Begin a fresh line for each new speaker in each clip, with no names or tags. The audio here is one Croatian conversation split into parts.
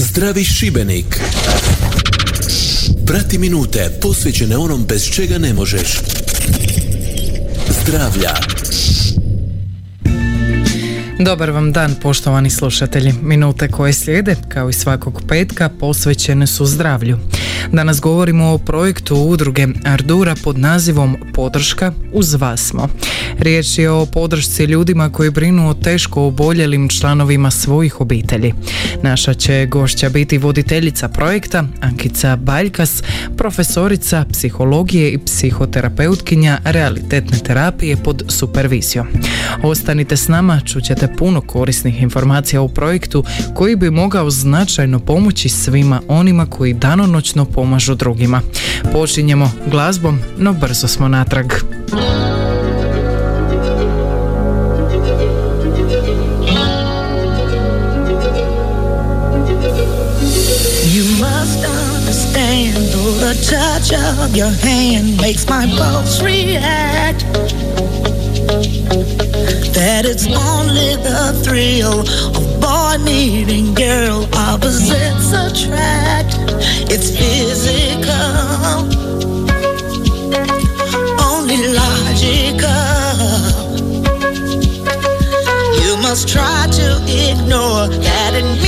Zdravi Šibenik. Prati minute posvećene onom bez čega ne možeš. Zdravlja.
Dobar vam dan poštovani slušatelji. Minute koje slijede, kao i svakog petka, posvećene su zdravlju. Danas govorimo o projektu udruge Ardura pod nazivom Podrška uz vas smo. Riječ je o podršci ljudima koji brinu o teško oboljelim članovima svojih obitelji. Naša će gošća biti voditeljica projekta Ankica Baljkas, profesorica psihologije i psihoterapeutkinja realitetne terapije pod supervizijom. Ostanite s nama, čućete puno korisnih informacija o projektu koji bi mogao značajno pomoći svima onima koji danonoćno pomažu drugima. Počinjemo glazbom, no brzo smo natrag.
Touch of your hand makes my pulse react. That it's only the thrill of boy meeting girl, opposites attract. It's physical, only logical. You must try to ignore that it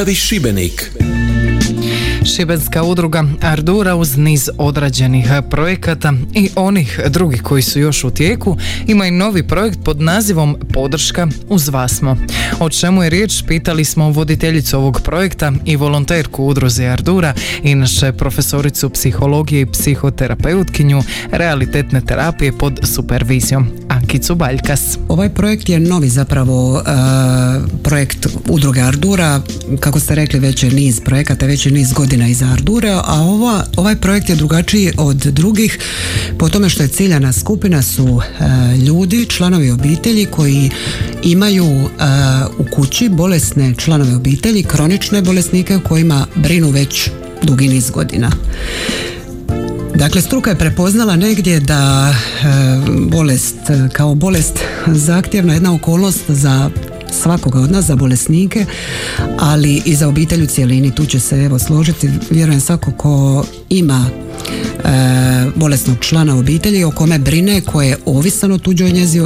Zdravi Šibenik.
Šibenska udruga Ardura uz niz odrađenih projekata i onih drugih koji su još u tijeku ima i novi projekt pod nazivom Podrška uz vas smo. O čemu je riječ pitali smo voditeljicu ovog projekta i volonterku udruze Ardura, inače profesoricu psihologije i psihoterapeutkinju realitetne terapije pod supervizijom Ankicu Baljkas.
Ovaj projekt je novi zapravo e, projekt udruge Ardura. Kako ste rekli, već je niz projekata, već je niz godina godina iza Ardura, a ova, ovaj projekt je drugačiji od drugih po tome što je ciljana skupina su e, ljudi, članovi obitelji koji imaju e, u kući bolesne članove obitelji, kronične bolesnike u kojima brinu već dugi niz godina. Dakle, struka je prepoznala negdje da e, bolest kao bolest zahtjevna jedna okolnost za svakoga od nas za bolesnike, ali i za obitelj u cijelini. Tu će se evo složiti, vjerujem svako ko ima bolesnog člana obitelji o kome brine, koje je ovisan o tuđoj njezi e,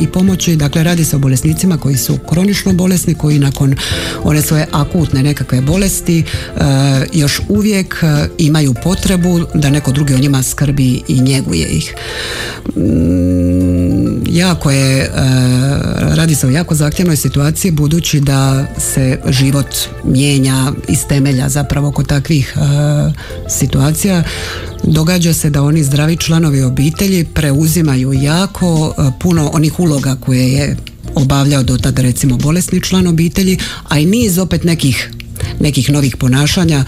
i pomoći. Dakle, radi se o bolesnicima koji su kronično bolesni, koji nakon one svoje akutne nekakve bolesti e, još uvijek e, imaju potrebu da neko drugi o njima skrbi i njeguje ih. Mm, jako je, radi se o jako zahtjevnoj situaciji budući da se život mijenja iz temelja zapravo kod takvih situacija događa se da oni zdravi članovi obitelji preuzimaju jako e, puno onih uloga koje je obavljao do tada recimo bolesni član obitelji, a i niz opet nekih nekih novih ponašanja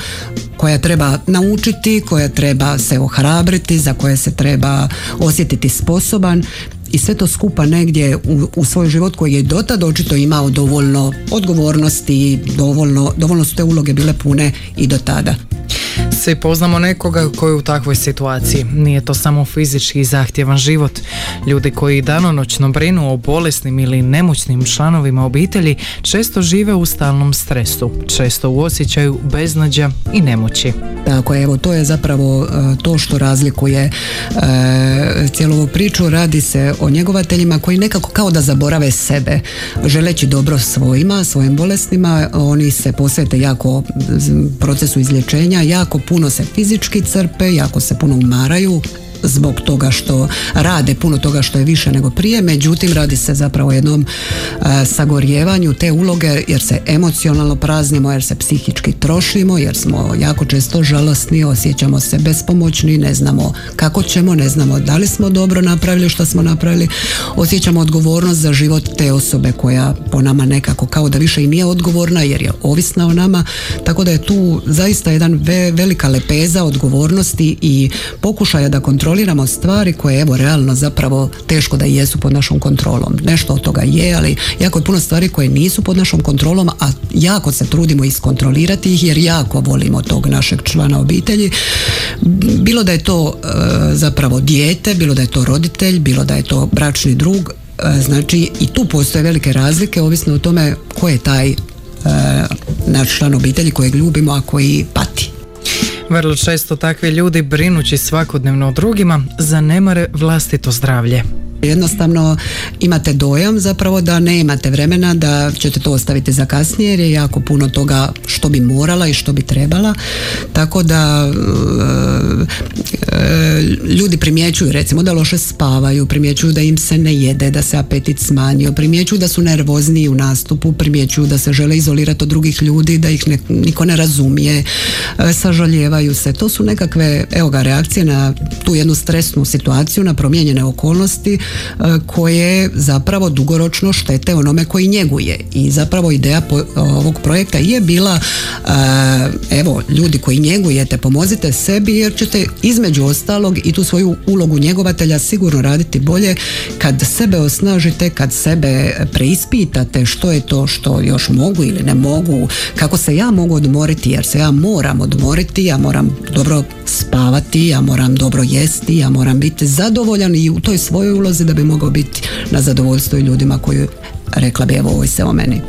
koja treba naučiti, koja treba se ohrabriti, za koje se treba osjetiti sposoban i sve to skupa negdje u, u svoj život koji je dotad očito imao dovoljno odgovornosti, dovoljno, dovoljno su te uloge bile pune i do tada.
Svi poznamo nekoga koji je u takvoj situaciji. Nije to samo fizički zahtjevan život. Ljudi koji danonoćno brinu o bolesnim ili nemoćnim članovima obitelji često žive u stalnom stresu, često u osjećaju beznađa i nemoći.
Tako evo to je zapravo e, to što razlikuje e, cijelu ovu priču. Radi se o njegovateljima koji nekako kao da zaborave sebe. Želeći dobro svojima, svojim bolesnima, oni se posvete jako procesu izlječenja, jako puno se fizički crpe, jako se puno umaraju, zbog toga što rade puno toga što je više nego prije, međutim radi se zapravo o jednom e, sagorjevanju te uloge jer se emocionalno praznimo, jer se psihički trošimo, jer smo jako često žalosni, osjećamo se bespomoćni, ne znamo kako ćemo, ne znamo da li smo dobro napravili što smo napravili, osjećamo odgovornost za život te osobe koja po nama nekako kao da više i nije odgovorna jer je ovisna o nama, tako da je tu zaista jedan velika lepeza odgovornosti i pokušaja da kontroliramo kontroliramo stvari koje evo realno zapravo teško da jesu pod našom kontrolom. Nešto od toga je, ali jako je puno stvari koje nisu pod našom kontrolom, a jako se trudimo iskontrolirati ih jer jako volimo tog našeg člana obitelji. Bilo da je to e, zapravo dijete, bilo da je to roditelj, bilo da je to bračni drug, e, znači i tu postoje velike razlike ovisno o tome ko je taj e, naš član obitelji kojeg ljubimo, a koji pati.
Vrlo često takvi ljudi brinući svakodnevno o drugima zanemare vlastito zdravlje.
Jednostavno imate dojam zapravo da ne imate vremena da ćete to ostaviti za kasnije jer je jako puno toga što bi morala i što bi trebala. Tako da e, e, ljudi primjećuju recimo da loše spavaju, primjećuju da im se ne jede, da se apetit smanjio, primjećuju da su nervozniji u nastupu, primjećuju da se žele izolirati od drugih ljudi, da ih niko ne razumije, e, sažaljevaju se. To su nekakve evo ga reakcije na tu jednu stresnu situaciju, na promijenjene okolnosti koje zapravo dugoročno štete onome koji njeguje. I zapravo ideja ovog projekta je bila e, evo ljudi koji njegujete pomozite sebi jer ćete između ostalog i tu svoju ulogu njegovatelja sigurno raditi bolje kad sebe osnažite, kad sebe preispitate što je to što još mogu ili ne mogu, kako se ja mogu odmoriti jer se ja moram odmoriti, ja moram dobro spavati, ja moram dobro jesti, ja moram biti zadovoljan i u toj svojoj ulozi da bi mogao biti na zadovoljstvo i ljudima koji rekla bi evo ovoj se o meni.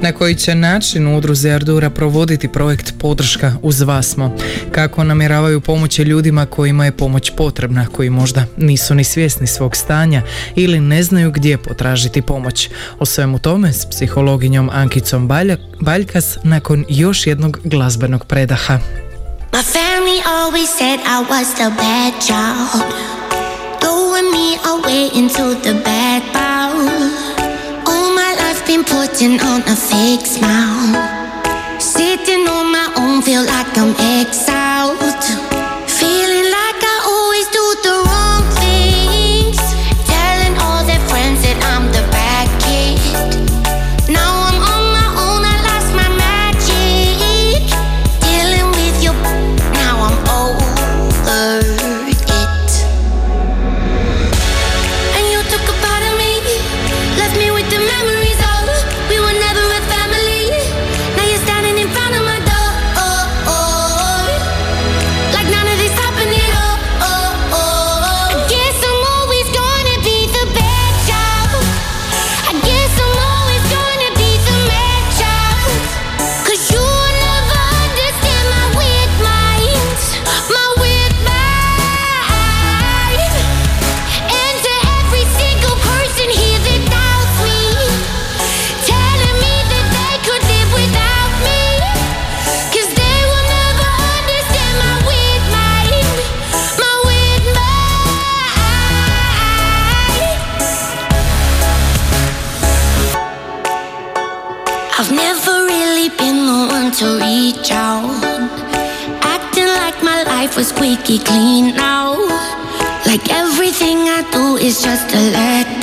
Na koji će način u udruzi Ardura provoditi projekt Podrška uz vas smo? Kako namjeravaju pomoći ljudima kojima je pomoć potrebna, koji možda nisu ni svjesni svog stanja ili ne znaju gdje potražiti pomoć? O svemu tome s psihologinjom Ankicom Baljkas nakon još jednog glazbenog predaha. My family always said I was the bad child. Me away into the bad bowl. All my life been putting on a fake smile. Sitting on my own, feel like I'm exiled.
clean now. Like everything I do is just a letdown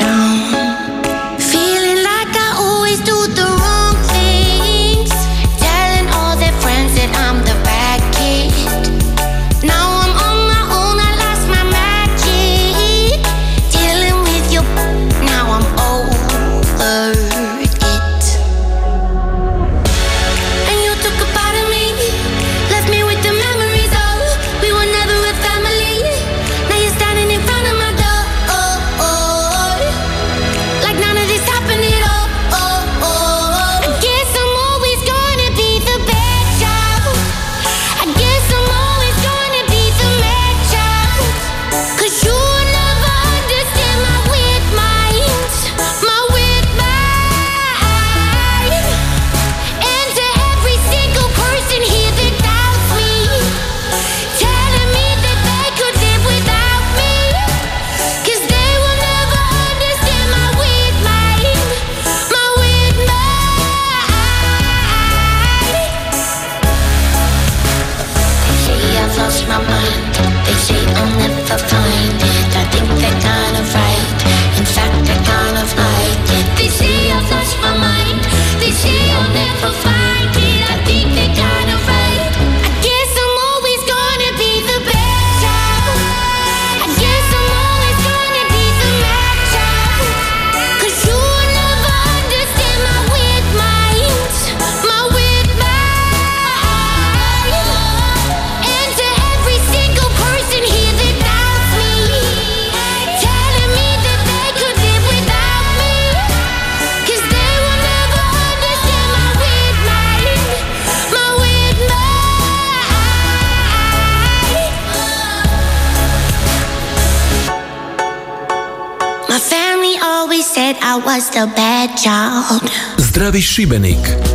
Erich Schibenik.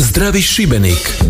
Zdravi Šibenik.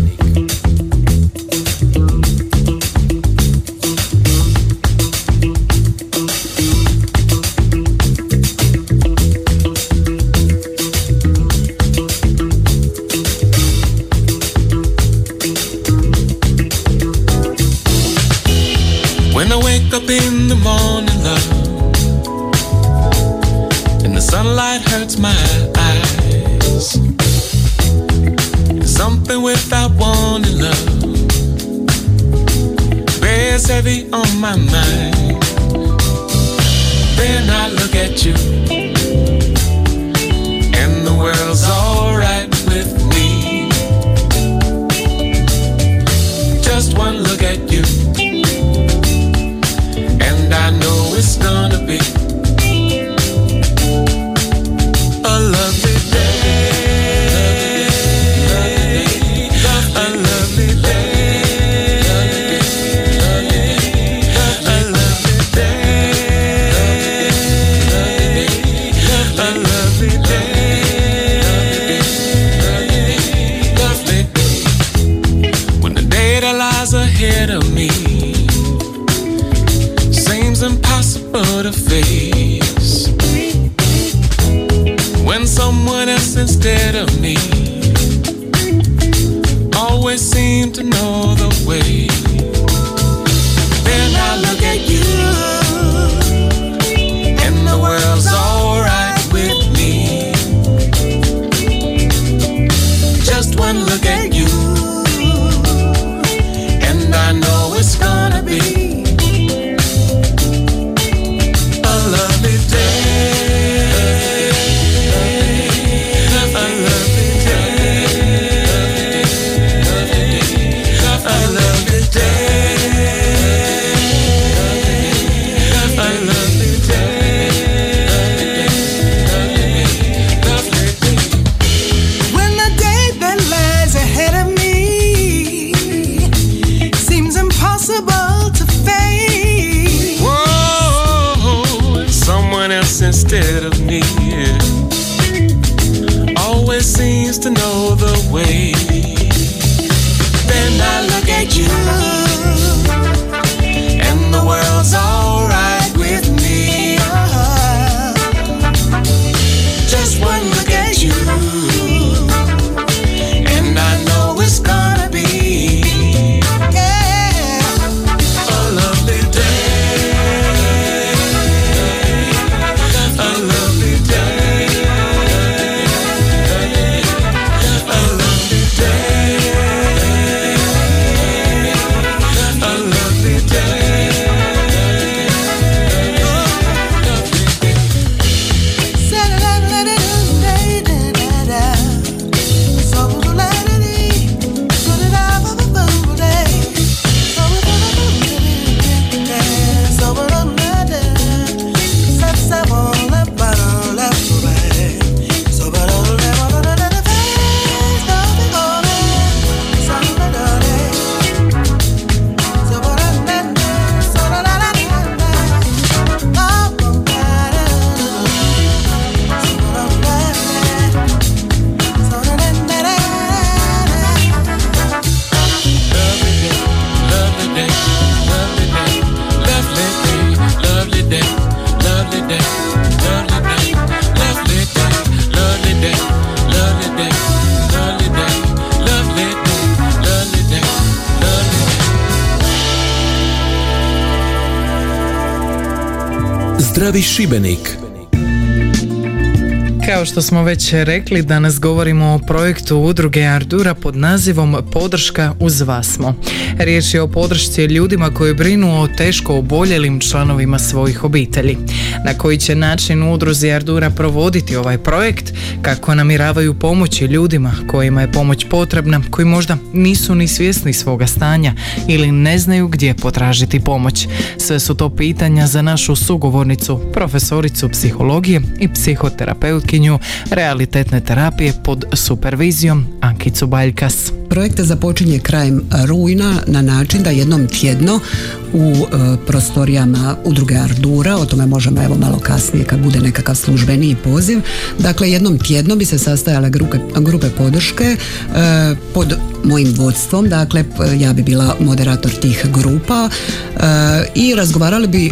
Šibenik.
Kao što smo već rekli, danas govorimo o projektu udruge Ardura pod nazivom Podrška uz vas smo. Riječ je o podršci ljudima koji brinu o teško oboljelim članovima svojih obitelji. Na koji će način udruzi Ardura provoditi ovaj projekt, kako namiravaju pomoći ljudima kojima je pomoć potrebna, koji možda nisu ni svjesni svoga stanja ili ne znaju gdje potražiti pomoć. Sve su to pitanja za našu sugovornicu, profesoricu psihologije i psihoterapeutkinju realitetne terapije pod supervizijom Ankicu Baljkas.
Projekte započinje krajem rujna na način da jednom tjedno u e, prostorijama udruge Ardura, o tome možemo evo malo kasnije kad bude nekakav službeniji poziv, dakle jednom tjedno bi se sastajale grupe, grupe podrške e, pod mojim vodstvom, dakle ja bi bila moderator tih grupa e, i razgovarali bi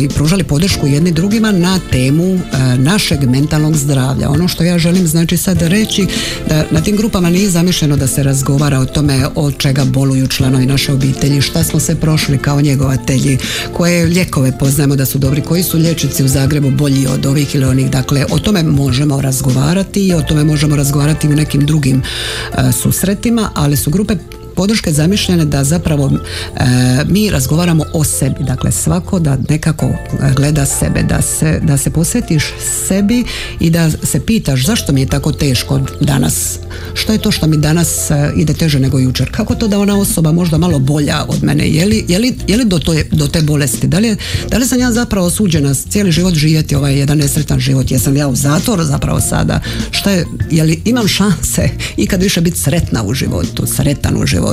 i pružali podršku jedni drugima na temu e, našeg mentalnog zdravlja. Ono što ja želim znači sad reći da na tim grupama nije zamišljeno da se razgovara o tome od čega boluju članovi naše obitelji, šta smo se prošli kao njegovatelji, koje lijekove poznajemo da su dobri, koji su liječnici u Zagrebu bolji od ovih ili onih. Dakle, o tome možemo razgovarati i o tome možemo razgovarati u nekim drugim e, susretima, ali su grupe podrške zamišljene da zapravo e, mi razgovaramo o sebi, dakle svako da nekako e, gleda sebe, da se, da se posvetiš sebi i da se pitaš zašto mi je tako teško danas, što je to što mi danas e, ide teže nego jučer, kako to da ona osoba možda malo bolja od mene, je li, je li, je li do, to, do te bolesti, da li, da li sam ja zapravo osuđena cijeli život živjeti ovaj jedan nesretan život, jesam ja u zatvoru zapravo sada, šta je, je li imam šanse ikad više biti sretna u životu, sretan u životu.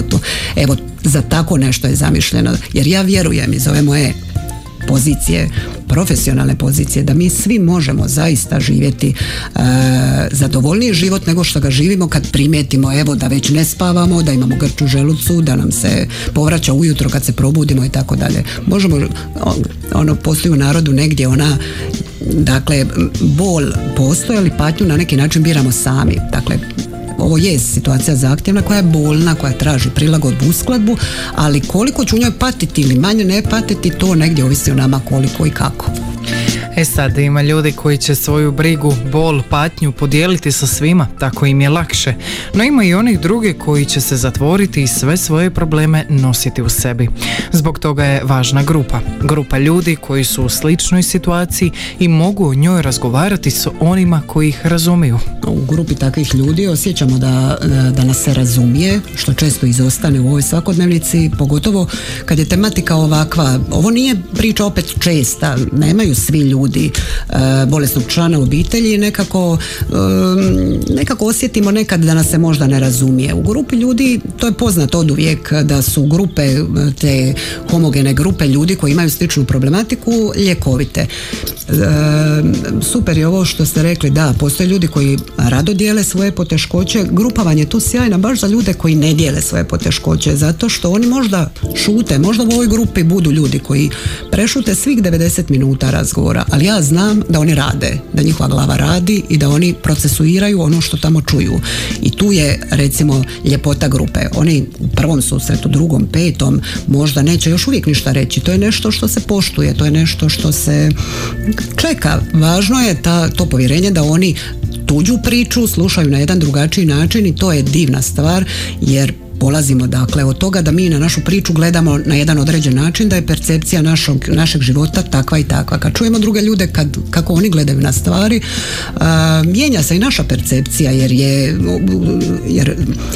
Evo, za tako nešto je zamišljeno, jer ja vjerujem iz ove moje pozicije, profesionalne pozicije, da mi svi možemo zaista živjeti e, zadovoljniji život nego što ga živimo kad primijetimo evo da već ne spavamo, da imamo grču želucu, da nam se povraća ujutro kad se probudimo i tako dalje. Možemo, on- ono, postoji u narodu negdje ona dakle, bol postoji, ali patnju na neki način biramo sami. Dakle, ovo je situacija zahtjevna koja je bolna, koja traži prilagodbu, uskladbu, ali koliko ću u njoj patiti ili manje ne patiti, to negdje ovisi o nama koliko i kako.
E sad, ima ljudi koji će svoju brigu, bol, patnju podijeliti sa svima, tako im je lakše. No ima i onih druge koji će se zatvoriti i sve svoje probleme nositi u sebi. Zbog toga je važna grupa. Grupa ljudi koji su u sličnoj situaciji i mogu o njoj razgovarati s onima koji ih razumiju.
u grupi takvih ljudi osjećamo da, da nas se razumije, što često izostane u ovoj svakodnevnici, pogotovo kad je tematika ovakva. Ovo nije priča opet česta, nemaju svi ljudi e, bolesnog člana obitelji nekako, em, nekako osjetimo nekad da nas se možda ne razumije. U grupi ljudi, to je poznato od uvijek da su grupe, te homogene grupe ljudi koji imaju sličnu problematiku ljekovite. E, super je ovo što ste rekli, da, postoje ljudi koji rado dijele svoje poteškoće, grupa vam je tu sjajna baš za ljude koji ne dijele svoje poteškoće, zato što oni možda šute, možda u ovoj grupi budu ljudi koji prešute svih 90 minuta razgovora, ali ja znam da oni rade, da njihova glava radi i da oni procesuiraju ono što tamo čuju. I tu je recimo ljepota grupe. Oni u prvom susretu, drugom, petom možda neće još uvijek ništa reći. To je nešto što se poštuje, to je nešto što se čeka. Važno je ta, to povjerenje da oni tuđu priču slušaju na jedan drugačiji način i to je divna stvar jer polazimo dakle od toga da mi na našu priču gledamo na jedan određen način da je percepcija našog, našeg života takva i takva. Kad čujemo druge ljude kad, kako oni gledaju na stvari a, mijenja se i naša percepcija jer je jer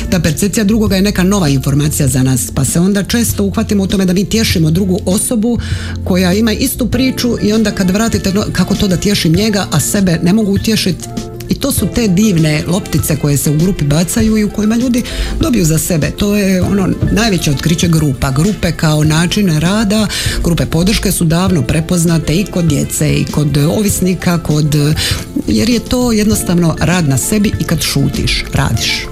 ta percepcija drugoga je neka nova informacija za nas pa se onda često uhvatimo u tome da mi tješimo drugu osobu koja ima istu priču i onda kad vratite kako to da tješim njega a sebe ne mogu utješiti i to su te divne loptice koje se u grupi bacaju i u kojima ljudi dobiju za sebe. To je ono najveće otkriće grupa. Grupe kao način rada, grupe podrške su davno prepoznate i kod djece i kod ovisnika, kod jer je to jednostavno rad na sebi i kad šutiš, radiš.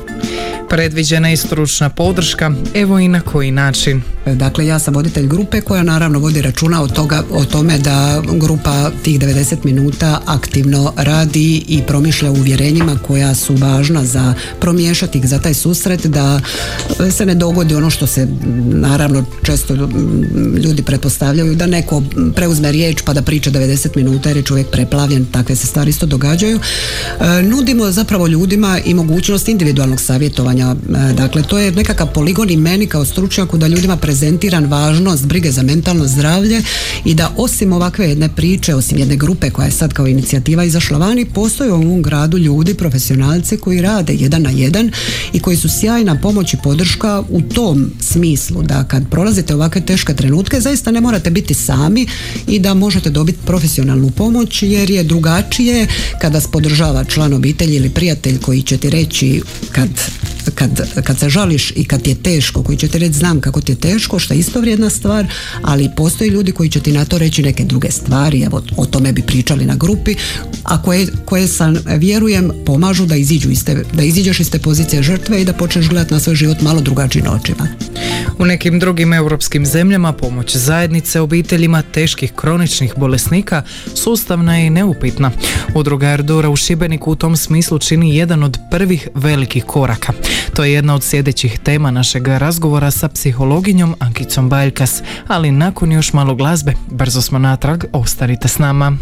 Predviđena je stručna podrška, evo i na koji način.
Dakle, ja sam voditelj grupe koja naravno vodi računa od toga, o tome da grupa tih 90 minuta aktivno radi i promišlja o uvjerenjima koja su važna za promiješati ih za taj susret, da se ne dogodi ono što se naravno često ljudi pretpostavljaju, da neko preuzme riječ pa da priča 90 minuta jer je čovjek preplavljen, takve se stvari isto događaju. E, nudimo zapravo ljudima i mogućnost individualnog savjetovanja pitanja. E, Dakle, to je nekakav poligon i meni kao stručnjaku da ljudima prezentiran važnost brige za mentalno zdravlje i da osim ovakve jedne priče, osim jedne grupe koja je sad kao inicijativa izašla vani, postoje u ovom gradu ljudi, profesionalci koji rade jedan na jedan i koji su sjajna pomoć i podrška u tom smislu da kad prolazite ovakve teške trenutke zaista ne morate biti sami i da možete dobiti profesionalnu pomoć jer je drugačije kada vas podržava član obitelji ili prijatelj koji će ti reći kad, kad, kad se žališ i kad ti je teško, koji će ti reći znam kako ti je teško, što je isto vrijedna stvar, ali postoji ljudi koji će ti na to reći neke druge stvari, evo o tome bi pričali na grupi, a koje, koje sam, vjerujem, pomažu da, iziđu iz te, da iziđeš iz te pozicije žrtve i da počneš gledati na svoj život malo drugačijim očima.
U nekim drugim europskim zemljama pomoć zajednice obiteljima teških kroničnih bolesnika sustavna je i neupitna. Udruga Ardura u Šibeniku u tom smislu čini jedan od prvih velikih koraka. To je jedna od sljedećih tema našeg razgovora sa psihologinjom Ankicom Baljkas, ali nakon još malo glazbe, brzo smo natrag, ostanite s nama.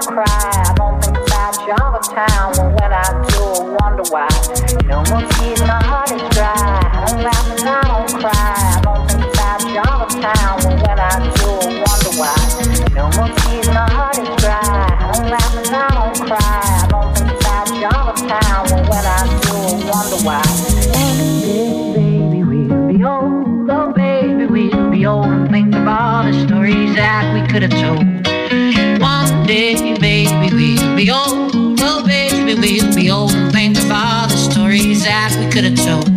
Don't cry. I don't think about you all the time. When I do, I wonder why. No more tears, my heart is dry. I don't laugh and I don't cry. That we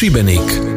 Zdravi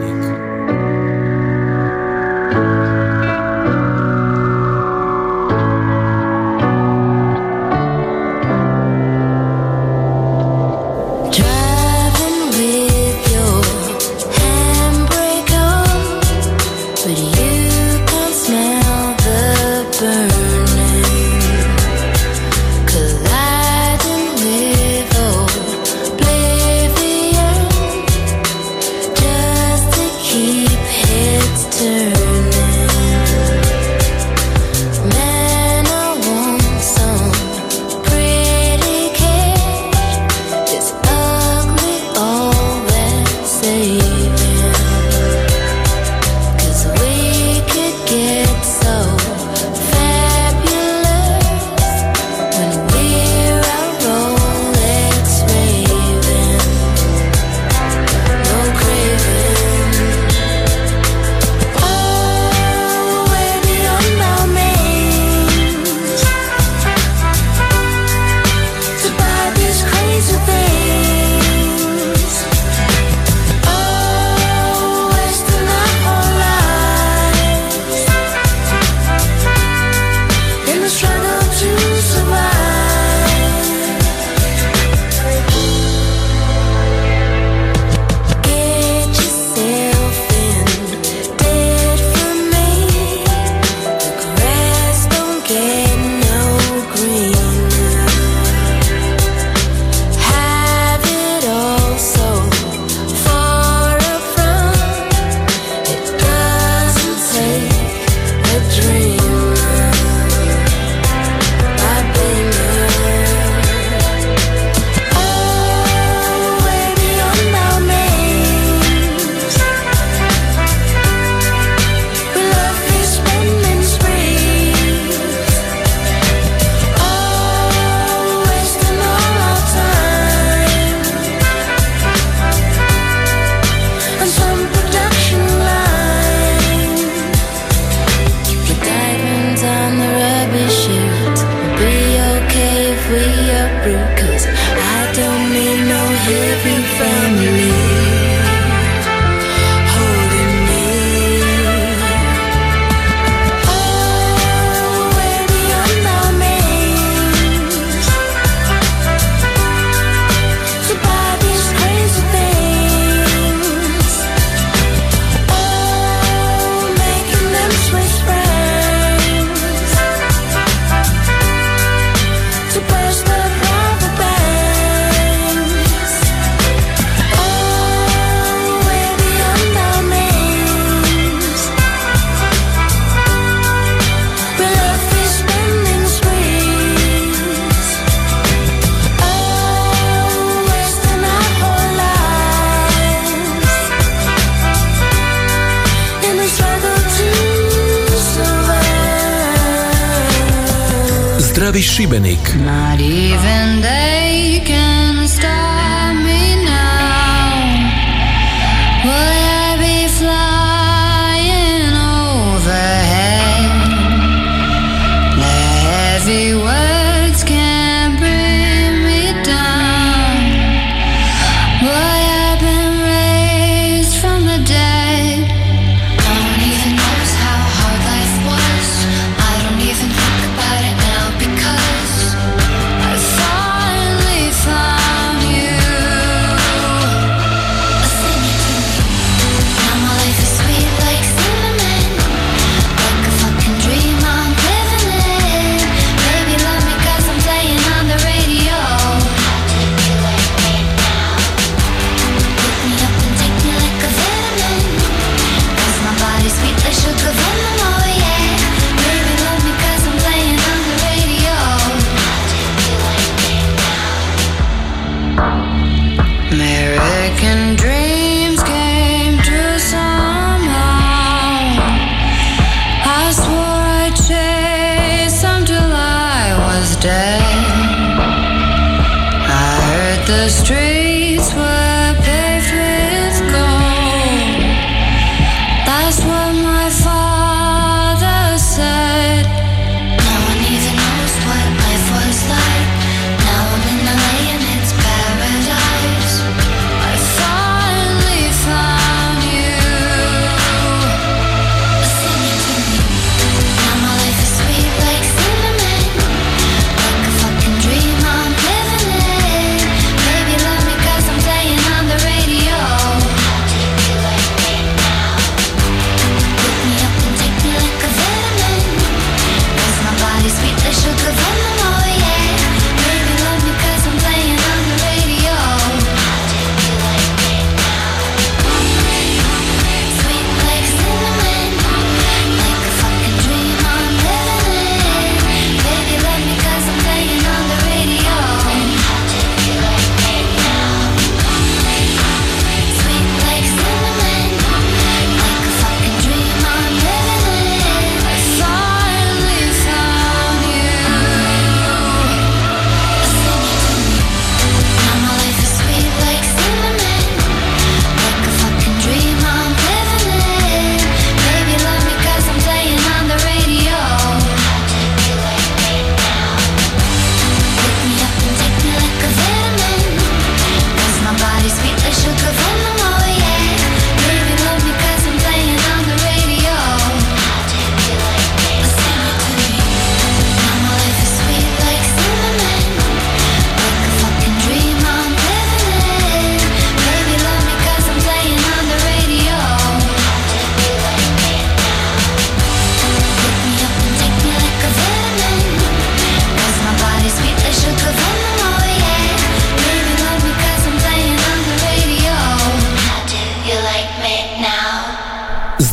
streets were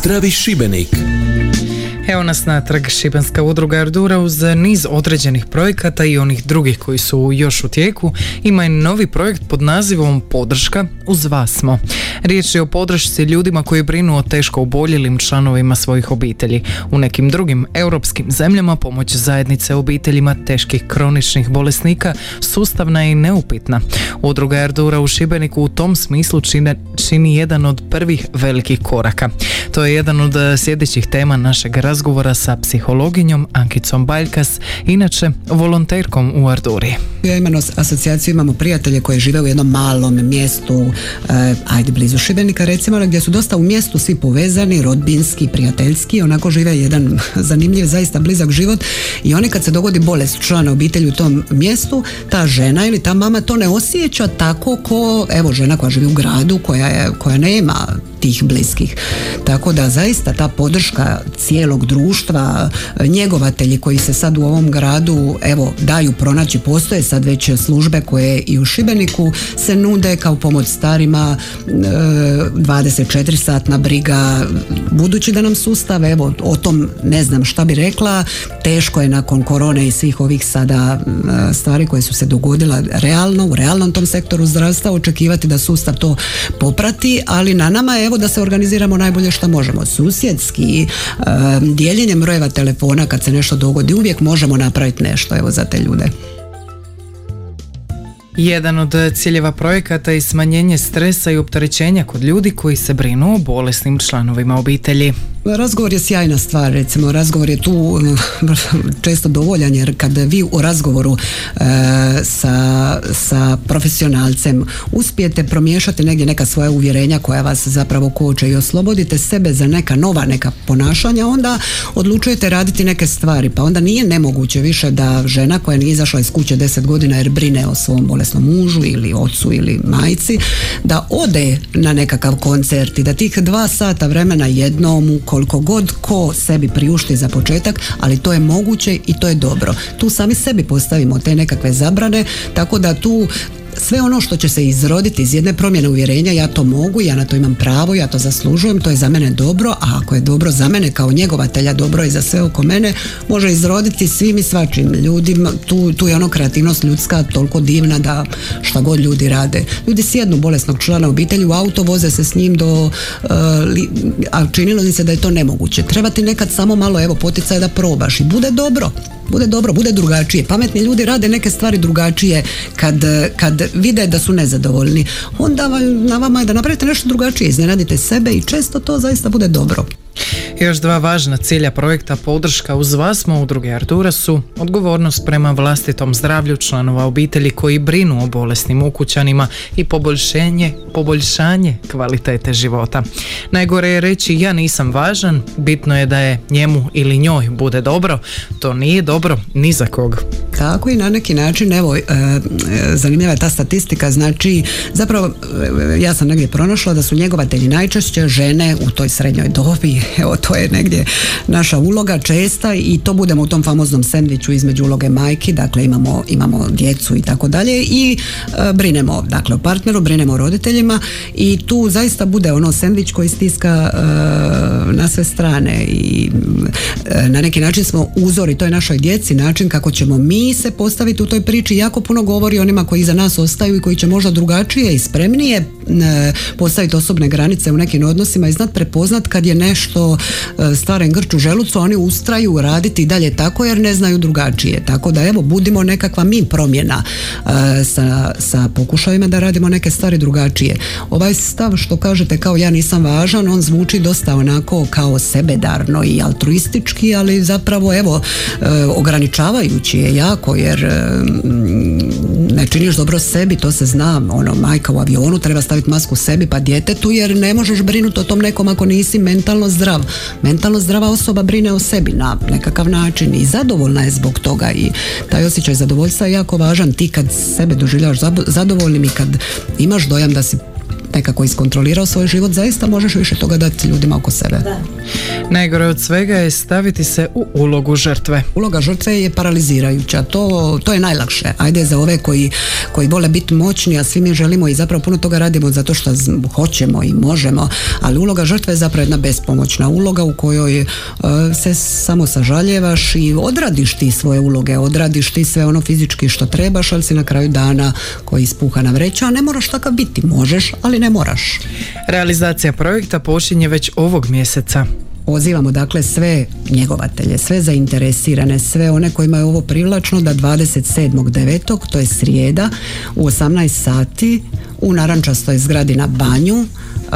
Zdravi Šibenik.
Evo nas natrag Šibenska udruga Ardura uz niz određenih projekata i onih drugih koji su još u tijeku ima i novi projekt pod nazivom Podrška uz vas smo. Riječ je o podršci ljudima koji brinu o teško oboljelim članovima svojih obitelji. U nekim drugim europskim zemljama pomoć zajednice obiteljima teških kroničnih bolesnika sustavna je i neupitna. Udruga Ardura u Šibeniku u tom smislu čine, čini jedan od prvih velikih koraka. To je jedan od eh, sljedećih tema našeg razgovora sa psihologinjom Ankicom Baljkas, inače volonterkom u Arduri.
Ja imam as- asocijaciju, imamo prijatelje koji žive u jednom malom mjestu, e, ajde blizu Šibenika recimo, gdje su dosta u mjestu svi povezani, rodbinski, prijateljski, onako žive jedan zanimljiv, zaista blizak život i oni kad se dogodi bolest člana obitelji u tom mjestu, ta žena ili ta mama to ne osjeća tako ko, evo žena koja živi u gradu, koja, je, koja nema tih bliskih. Tako da zaista ta podrška cijelog društva, njegovatelji koji se sad u ovom gradu evo daju pronaći, postoje sad već službe koje i u Šibeniku se nude kao pomoć starima, e, 24 satna briga, budući da nam sustav, evo o tom ne znam šta bi rekla, teško je nakon korone i svih ovih sada e, stvari koje su se dogodila realno, u realnom tom sektoru zdravstva očekivati da sustav to poprati, ali na nama je evo da se organiziramo najbolje što možemo. Susjedski, e, dijeljenjem brojeva telefona kad se nešto dogodi, uvijek možemo napraviti nešto evo za te ljude.
Jedan od ciljeva projekata je smanjenje stresa i opterećenja kod ljudi koji se brinu o bolesnim članovima obitelji.
Razgovor je sjajna stvar, recimo razgovor je tu mm, često dovoljan jer kad vi u razgovoru e, sa, sa profesionalcem uspijete promiješati negdje neka svoja uvjerenja koja vas zapravo koče i oslobodite sebe za neka nova neka ponašanja, onda odlučujete raditi neke stvari, pa onda nije nemoguće više da žena koja nije izašla iz kuće 10 godina jer brine o svom bolesnom mužu ili ocu ili majci, da ode na nekakav koncert i da tih dva sata vremena jednom koliko god ko sebi priušti za početak, ali to je moguće i to je dobro. Tu sami sebi postavimo te nekakve zabrane, tako da tu sve ono što će se izroditi iz jedne promjene uvjerenja, ja to mogu, ja na to imam pravo, ja to zaslužujem, to je za mene dobro, a ako je dobro za mene kao njegovatelja, dobro i za sve oko mene, može izroditi svim i svačim ljudima, tu, tu je ono kreativnost ljudska toliko divna da šta god ljudi rade. Ljudi sjednu bolesnog člana obitelji u auto, voze se s njim do, li- a činilo mi se da je to nemoguće. Treba ti nekad samo malo evo poticaj da probaš i bude dobro bude dobro, bude drugačije. Pametni ljudi rade neke stvari drugačije kad, kad vide da su nezadovoljni. Onda na vama je da napravite nešto drugačije, iznenadite sebe i često to zaista bude dobro.
Još dva važna cilja projekta podrška uz vas smo udruge Ardura su odgovornost prema vlastitom zdravlju članova obitelji koji brinu o bolesnim ukućanima i poboljšenje, poboljšanje kvalitete života. Najgore je reći ja nisam važan, bitno je da je njemu ili njoj bude dobro, to nije dobro ni za kog.
Tako i na neki način, evo, e, e, zanimljiva je ta statistika, znači, zapravo, e, ja sam negdje pronašla da su njegovatelji najčešće žene u toj srednjoj dobi, evo, to je negdje naša uloga česta i to budemo u tom famoznom sendviču između uloge majki, dakle imamo, imamo djecu i tako dalje i e, brinemo, dakle, o partneru, brinemo o roditeljima i tu zaista bude ono sendvič koji stiska e, na sve strane i e, na neki način smo uzor i to je našoj djeci način kako ćemo mi se postaviti u toj priči. Jako puno govori onima koji iza nas ostaju i koji će možda drugačije i spremnije e, postaviti osobne granice u nekim odnosima i znat prepoznat kad je nešto e, staren grč u želucu, oni ustraju raditi dalje tako jer ne znaju drugačije. Tako da evo budimo nekakva mi promjena e, sa, sa pokušajima da radimo neke stvari drugačije. Ovaj stav što kažete kao ja nisam važan, on zvuči dosta onako kao sebedarno i altruistički, ali zapravo evo e, ograničavajući je jako jer ne činiš dobro sebi, to se zna, ono majka u avionu treba staviti masku sebi pa djetetu jer ne možeš brinuti o tom nekom ako nisi mentalno zdrav. Mentalno zdrava osoba brine o sebi na nekakav način i zadovoljna je zbog toga i taj osjećaj zadovoljstva je jako važan. Ti kad sebe doživljavaš zadovoljnim i kad imaš dojam da si nekako iskontrolirao svoj život, zaista možeš više toga dati ljudima oko sebe.
Najgore od svega je staviti se u ulogu žrtve.
Uloga žrtve je paralizirajuća, to, to je najlakše. Ajde za ove koji, koji vole biti moćni, a svi mi želimo i zapravo puno toga radimo zato što hoćemo i možemo, ali uloga žrtve je zapravo jedna bespomoćna uloga u kojoj e, se samo sažaljevaš i odradiš ti svoje uloge, odradiš ti sve ono fizički što trebaš, ali si na kraju dana koji ispuha na vreća, a ne moraš takav biti, možeš, ali ne moraš.
Realizacija projekta počinje već ovog mjeseca.
Pozivamo dakle sve njegovatelje, sve zainteresirane, sve one kojima je ovo privlačno da 27.9. to je srijeda u 18 sati u narančastoj zgradi na banju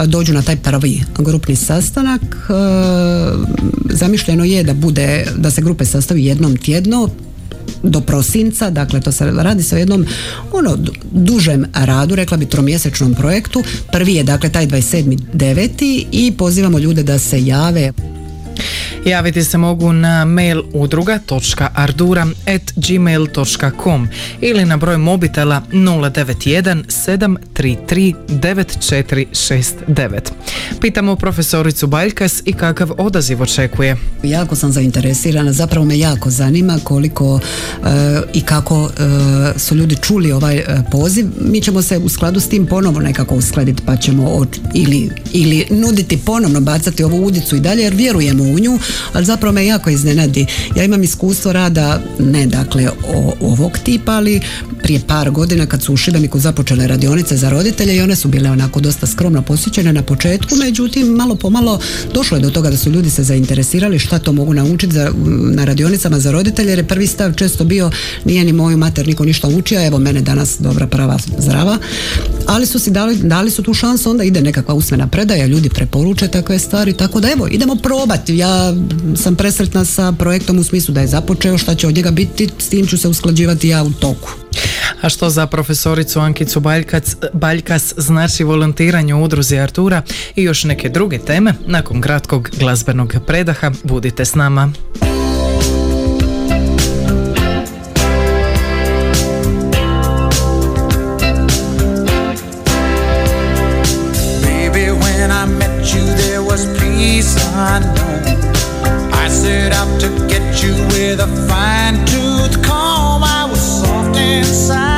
dođu na taj prvi grupni sastanak. E, Zamišljeno je da bude, da se grupe sastavi jednom tjedno, do prosinca, dakle to se radi o jednom ono du- dužem radu, rekla bi tromjesečnom projektu. Prvi je dakle taj 27.9. i pozivamo ljude da se jave
Javiti se mogu na mail udruga.ardura.gmail.com ili na broj mobitela 091 733 9469. Pitamo profesoricu Baljkas i kakav odaziv očekuje.
Jako sam zainteresirana, zapravo me jako zanima koliko e, i kako e, su ljudi čuli ovaj e, poziv. Mi ćemo se u skladu s tim ponovo nekako uskladiti pa ćemo od- ili, ili nuditi ponovno bacati ovu udicu i dalje jer vjerujemo u nju, ali zapravo me jako iznenadi. Ja imam iskustvo rada, ne dakle o, ovog tipa, ali prije par godina kad su u Šibeniku započele radionice za roditelje i one su bile onako dosta skromno posjećene na početku, međutim malo po malo došlo je do toga da su ljudi se zainteresirali šta to mogu naučiti za, na radionicama za roditelje jer je prvi stav često bio nije ni moju mater niko ništa učio, evo mene danas dobra prava zdrava, ali su si dali, dali su tu šansu, onda ide nekakva usmena predaja, ljudi preporuče takve stvari, tako da evo idemo probati, ja sam presretna sa projektom u smislu da je započeo, šta će od njega biti, s tim ću se usklađivati ja u toku.
A što za profesoricu Ankicu Baljkac, Baljkas znači volontiranje u udruzi Artura i još neke druge teme, nakon kratkog glazbenog predaha budite s nama.
I set out to get you with a fine tooth comb. I was soft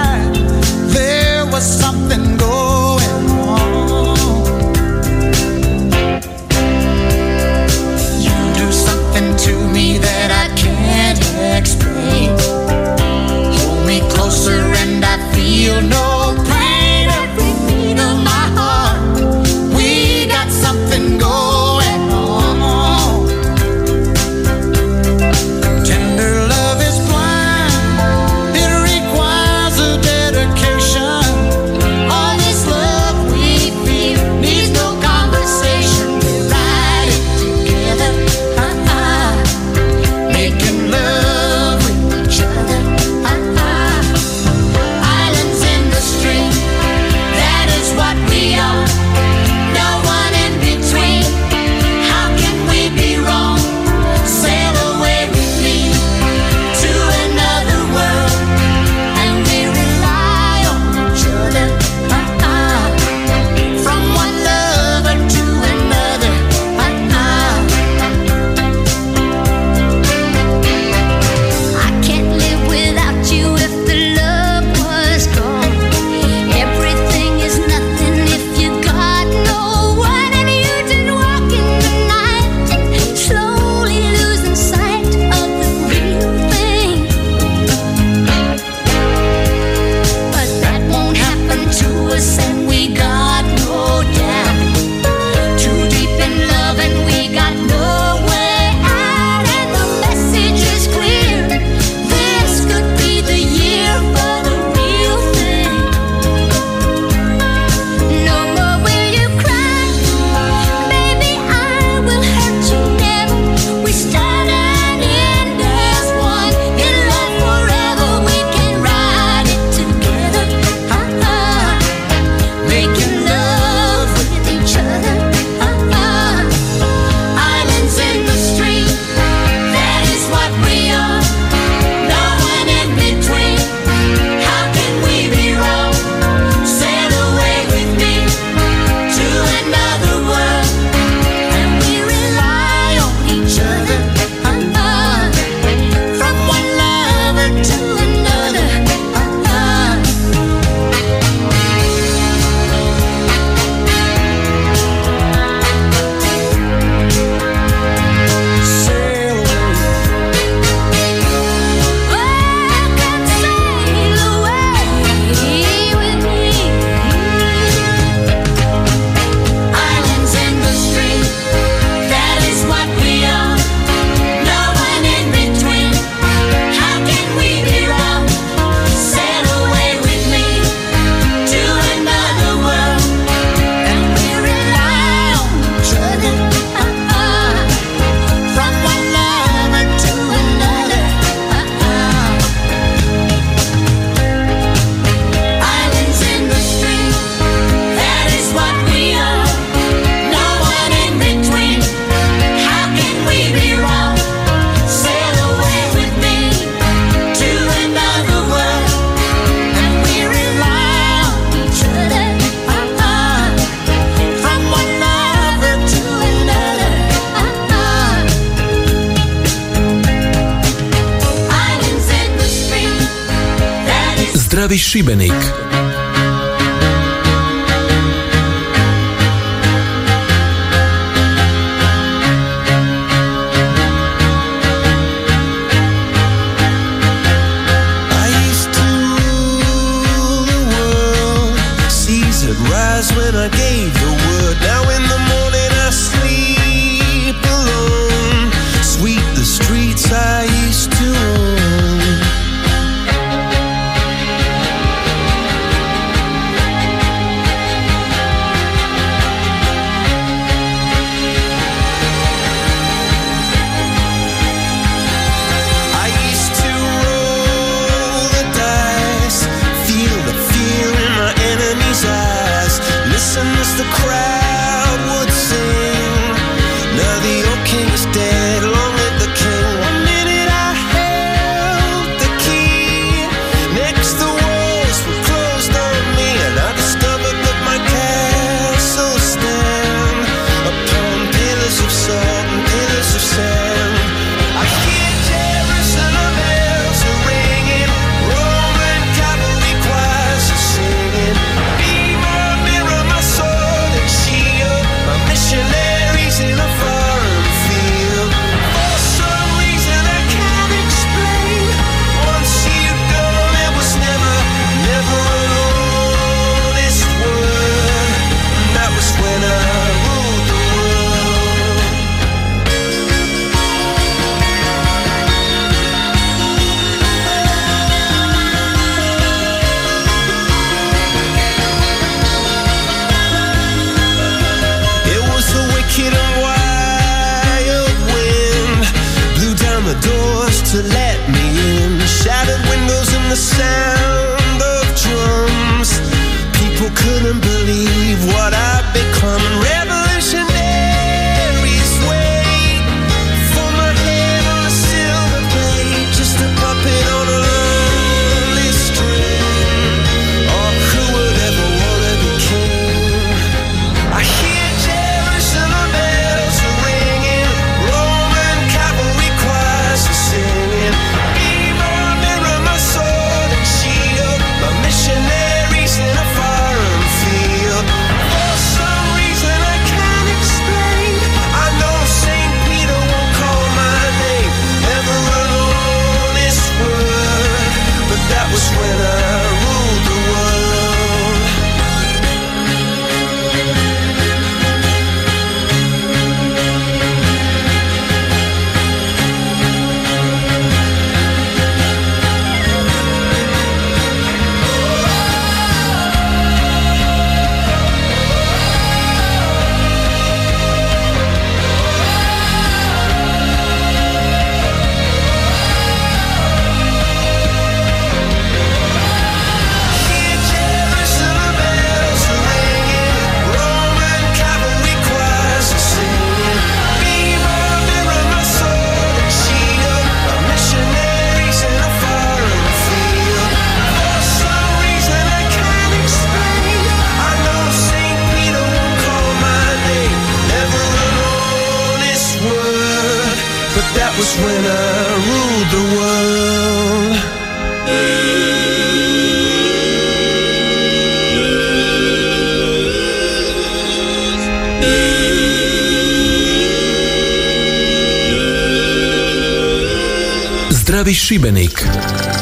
Erich Schiebenig. doors to let me in. Shattered windows and the sound of drums. People couldn't believe what I've become. Rebel when I ruled the.
Zdravi Šibenik.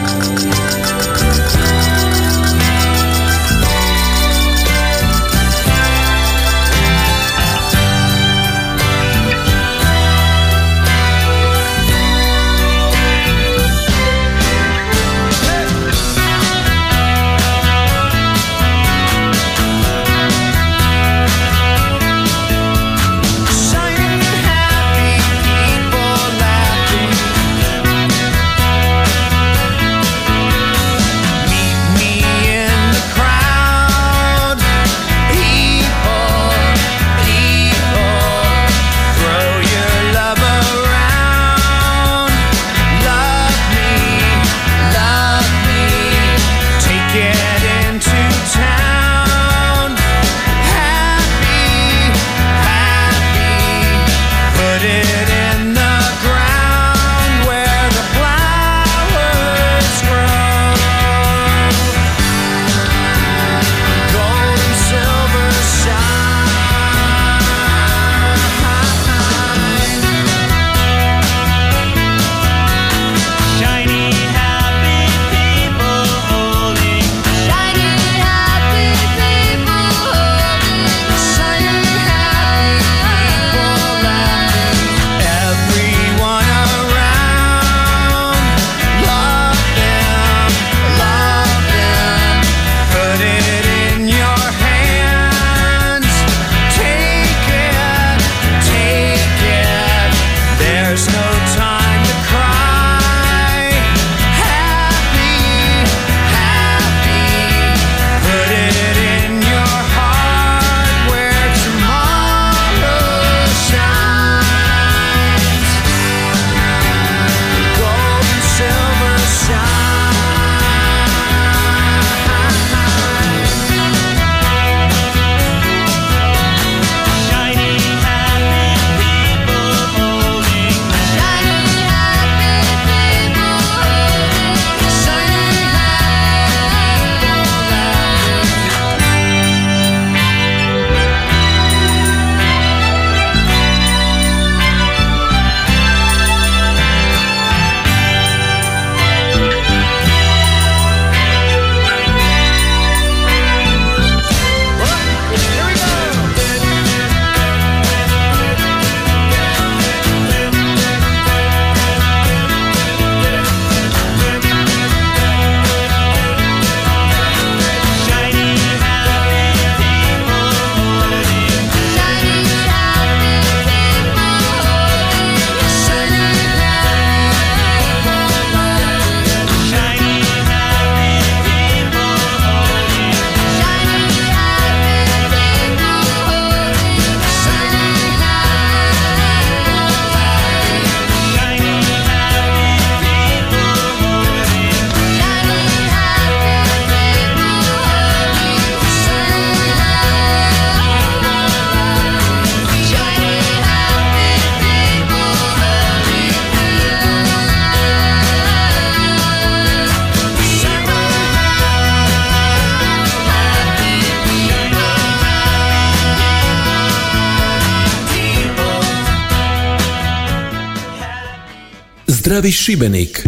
Zdravi Šibenik.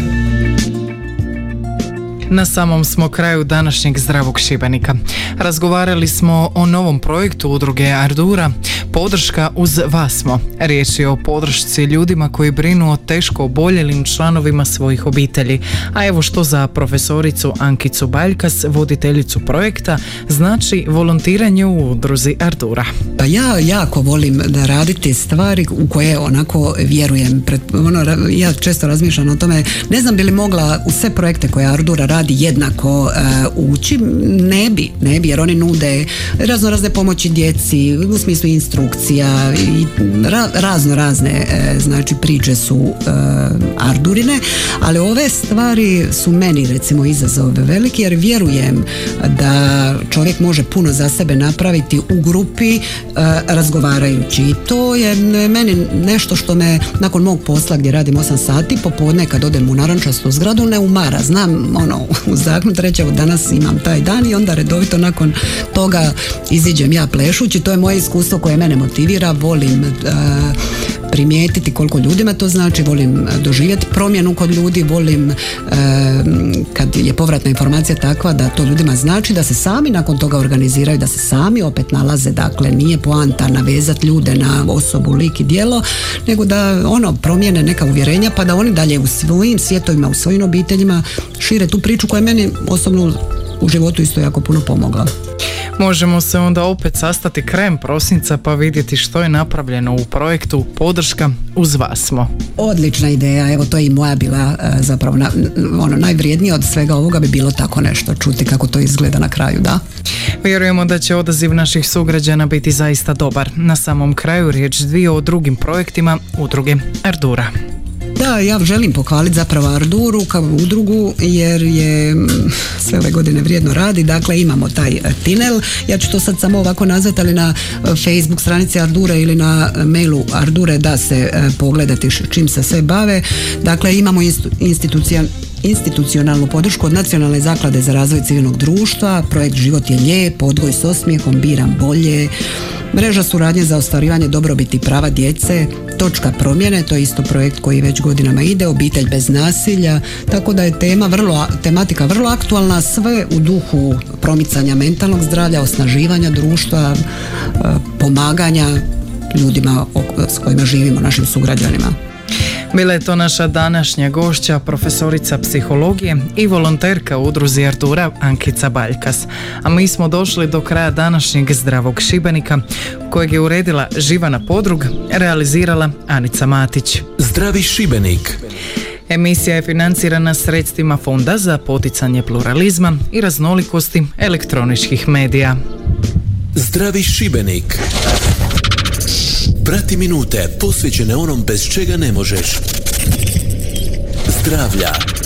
Na samom smo kraju današnjeg zdravog Šibenika. Razgovarali smo o novom projektu udruge Ardura, podrška uz vas smo. Riječ je o podršci ljudima koji brinu o teško oboljelim članovima svojih obitelji. A evo što za profesoricu Ankicu Baljkas, voditeljicu projekta, znači volontiranje u udruzi Ardura.
Pa ja jako volim da raditi stvari u koje onako vjerujem. Pred, ono, ja često razmišljam o tome, ne znam bi li mogla u sve projekte koje Ardura radi jednako e, ući, ne bi, ne bi, jer oni nude razno razne pomoći djeci, u smislu instrukcija i ra- razno razne e, znači priče su e, Ardurine, ali ove stvari su meni recimo izazov veliki jer vjerujem da čovjek može puno za sebe napraviti u grupi e, razgovarajući. I to je meni nešto što me nakon mog posla gdje radim 8 sati popodne kad odem u narančastu zgradu ne umara, znam ono uzdahnuti reći evo danas imam taj dan i onda redovito nakon toga iziđem ja plešući, to je moje iskustvo koje mene motivira, volim e, primijetiti koliko ljudima to znači, volim e, doživjeti promjenu kod ljudi, volim e, kad je povratna informacija takva da to ljudima znači da se sami nakon toga organiziraju, da se sami opet nalaze, dakle nije poanta navezati ljude na osobu, lik i djelo, nego da ono promijene neka uvjerenja pa da oni dalje u svojim svijetovima, u svojim obiteljima šire tu priču koja je meni osobno u životu isto jako puno pomogla.
Možemo se onda opet sastati krajem prosinca pa vidjeti što je napravljeno u projektu Podrška uz vas smo.
Odlična ideja, evo to je i moja bila e, zapravo na, ono najvrijednije od svega ovoga bi bilo tako nešto, čuti kako to izgleda na kraju, da.
Vjerujemo da će odaziv naših sugrađana biti zaista dobar. Na samom kraju riječ dvije o drugim projektima udruge Ardura.
Da, ja želim pohvaliti zapravo Arduru kao udrugu jer je mm, sve ove godine vrijedno radi, dakle imamo taj e, tinel, ja ću to sad samo ovako nazvati, ali na e, Facebook stranici Ardure ili na e, mailu Ardure da se pogledati čim se sve bave, dakle imamo institucija institucionalnu podršku od Nacionalne zaklade za razvoj civilnog društva, projekt Život je lijep, odgoj s osmijehom, biram bolje, mreža suradnje za ostvarivanje dobrobiti prava djece, točka promjene, to je isto projekt koji već godinama ide, obitelj bez nasilja, tako da je tema vrlo, tematika vrlo aktualna, sve u duhu promicanja mentalnog zdravlja, osnaživanja društva, e, pomaganja ljudima s kojima živimo, našim sugrađanima.
Bila je to naša današnja gošća, profesorica psihologije i volonterka u udruzi Ardura Ankica Baljkas. A mi smo došli do kraja današnjeg zdravog Šibenika, kojeg je uredila Živana Podrug, realizirala Anica Matić.
Zdravi Šibenik.
Emisija je financirana sredstvima Fonda za poticanje pluralizma i raznolikosti elektroničkih medija.
Zdravi Šibenik. Prati minute posvećene onom bez čega ne možeš. Zdravlja.